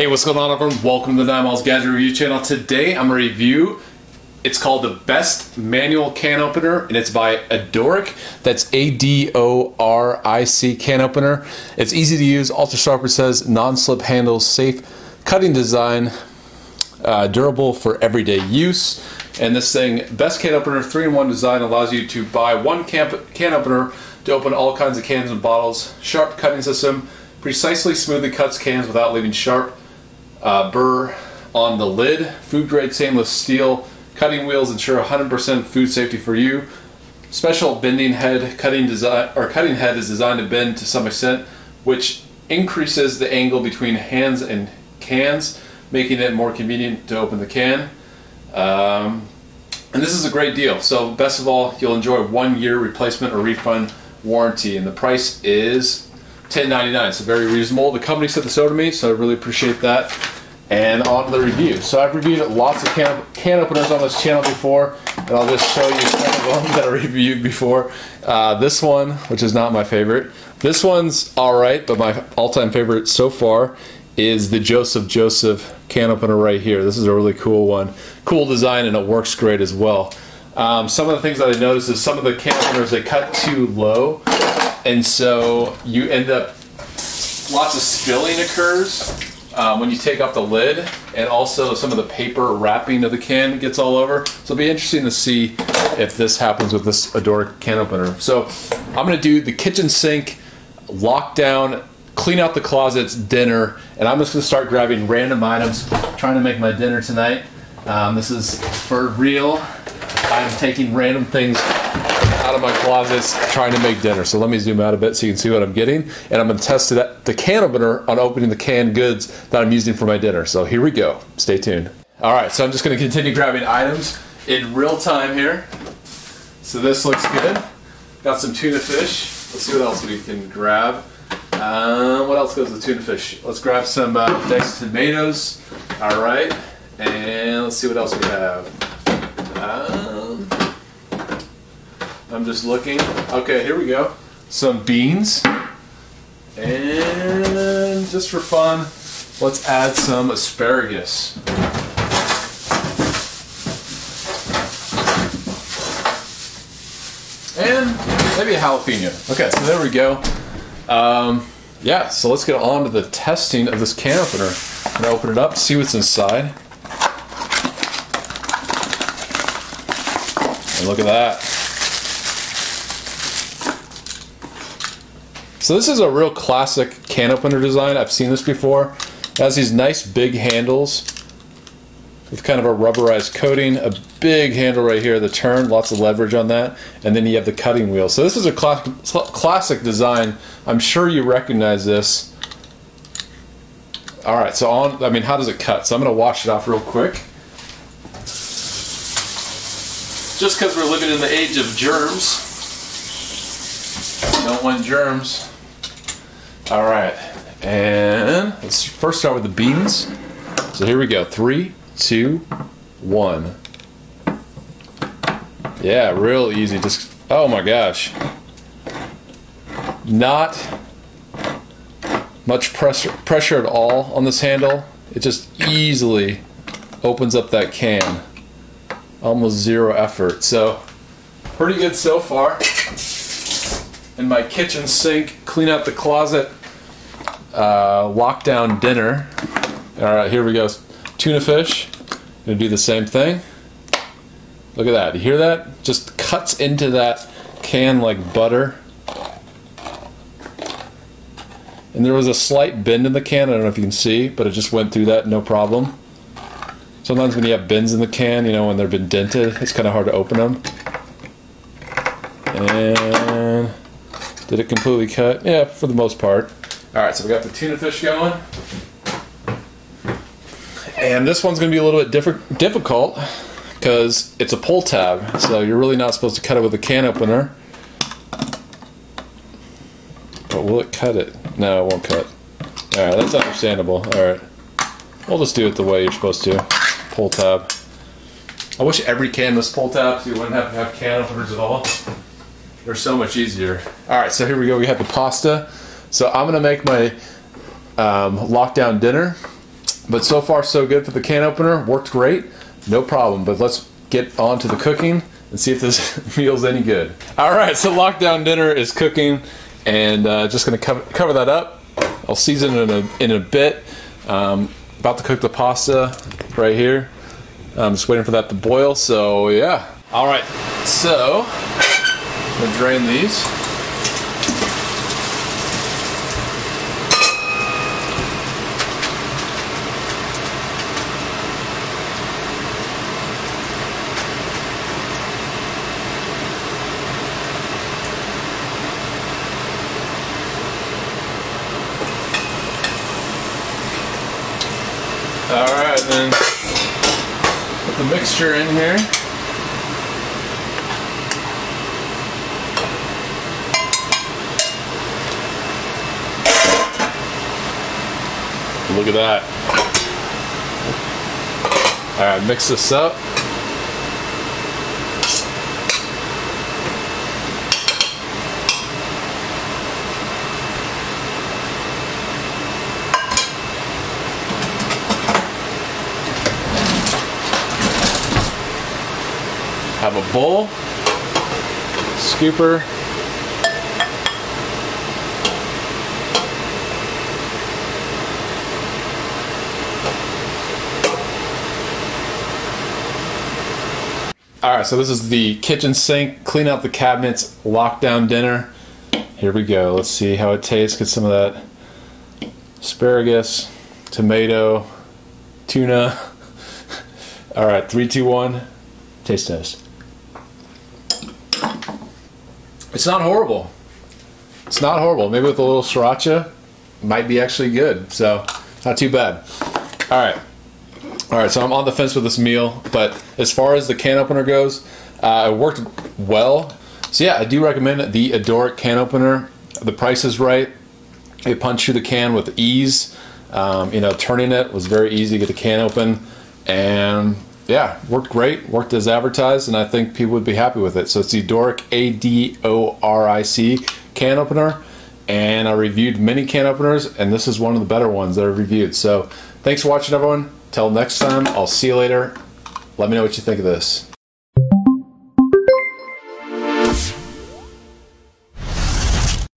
Hey, what's going on everyone? Welcome to the Nine Miles Gadget Review channel. Today I'm going to review, it's called the Best Manual Can Opener and it's by Adoric. That's A-D-O-R-I-C can opener. It's easy to use, ultra sharper says, non-slip handles, safe cutting design, uh, durable for everyday use. And this thing, best can opener, three-in-one design allows you to buy one can, can opener to open all kinds of cans and bottles. Sharp cutting system, precisely smoothly cuts cans without leaving sharp uh, burr on the lid. Food grade stainless steel cutting wheels ensure 100% food safety for you. Special bending head cutting design or cutting head is designed to bend to some extent, which increases the angle between hands and cans, making it more convenient to open the can. Um, and this is a great deal. So best of all, you'll enjoy one year replacement or refund warranty, and the price is $10.99. So very reasonable. The company sent this over to me, so I really appreciate that. And on the review. So I've reviewed lots of can, can openers on this channel before, and I'll just show you some of them that I reviewed before. Uh, this one, which is not my favorite. This one's all right, but my all-time favorite so far is the Joseph Joseph can opener right here. This is a really cool one. Cool design, and it works great as well. Um, some of the things that I noticed is some of the can openers, they cut too low, and so you end up, lots of spilling occurs um, when you take off the lid, and also some of the paper wrapping of the can gets all over. So it'll be interesting to see if this happens with this Adoric can opener. So I'm gonna do the kitchen sink, lockdown, clean out the closets, dinner, and I'm just gonna start grabbing random items, trying to make my dinner tonight. Um, this is for real. I'm taking random things out of my closets trying to make dinner. So let me zoom out a bit so you can see what I'm getting. And I'm going to test it, the can opener on opening the canned goods that I'm using for my dinner. So here we go. Stay tuned. All right, so I'm just going to continue grabbing items in real time here. So this looks good. Got some tuna fish. Let's see what else we can grab. Um, what else goes with tuna fish? Let's grab some uh, diced tomatoes. All right, and let's see what else we have. Um, I'm just looking. Okay, here we go. Some beans. And just for fun, let's add some asparagus. And maybe a jalapeno. Okay, so there we go. Um, yeah, so let's get on to the testing of this can opener. I'm gonna open it up, see what's inside. And look at that. So this is a real classic can opener design. I've seen this before. It has these nice big handles with kind of a rubberized coating, a big handle right here, the turn, lots of leverage on that, and then you have the cutting wheel. So this is a cl classic design. I'm sure you recognize this. All right, so on, I mean, how does it cut? So I'm gonna wash it off real quick. Just because we're living in the age of germs, don't want germs. All right, and let's first start with the beans. So here we go, three, two, one. Yeah, real easy, just, oh my gosh. Not much pressure, pressure at all on this handle. It just easily opens up that can. Almost zero effort, so pretty good so far. In my kitchen sink, clean out the closet, uh, lockdown dinner. All right, here we go. Tuna fish. Gonna do the same thing. Look at that. You hear that? Just cuts into that can like butter. And there was a slight bend in the can. I don't know if you can see, but it just went through that no problem. Sometimes when you have bends in the can, you know, when they've been dented, it's kind of hard to open them. And did it completely cut? Yeah, for the most part. All right, so we got the tuna fish going. And this one's going to be a little bit different, difficult because it's a pull tab, so you're really not supposed to cut it with a can opener. But will it cut it? No, it won't cut. All right, that's understandable. All right, we'll just do it the way you're supposed to. Pull tab. I wish every can was pull tab so you wouldn't have to have can openers at all. They're so much easier. All right, so here we go. We have the pasta. So I'm gonna make my um, lockdown dinner. But so far so good for the can opener. Worked great, no problem. But let's get on to the cooking and see if this meal's any good. All right, so lockdown dinner is cooking, and uh, just gonna cover, cover that up. I'll season it in a, in a bit. Um, about to cook the pasta right here. I'm just waiting for that to boil. So yeah. All right, so I'm gonna drain these. All right, then put the mixture in here. Look at that. All right, mix this up. Have a bowl, scooper, All right, so this is the kitchen sink, clean out the cabinets, lockdown dinner. Here we go. Let's see how it tastes. Get some of that asparagus, tomato, tuna. All right, three, two, one. Taste test. It's not horrible. It's not horrible. Maybe with a little sriracha, might be actually good. So, not too bad. All right. All right, so I'm on the fence with this meal, but as far as the can opener goes, uh, it worked well. So yeah, I do recommend the Adoric can opener. The price is right. It punched through the can with ease. Um, you know, turning it was very easy to get the can open, and yeah, worked great. Worked as advertised, and I think people would be happy with it. So it's the Adoric A D O R I C can opener, and I reviewed many can openers, and this is one of the better ones that I reviewed. So thanks for watching, everyone. Till next time, I'll see you later. Let me know what you think of this.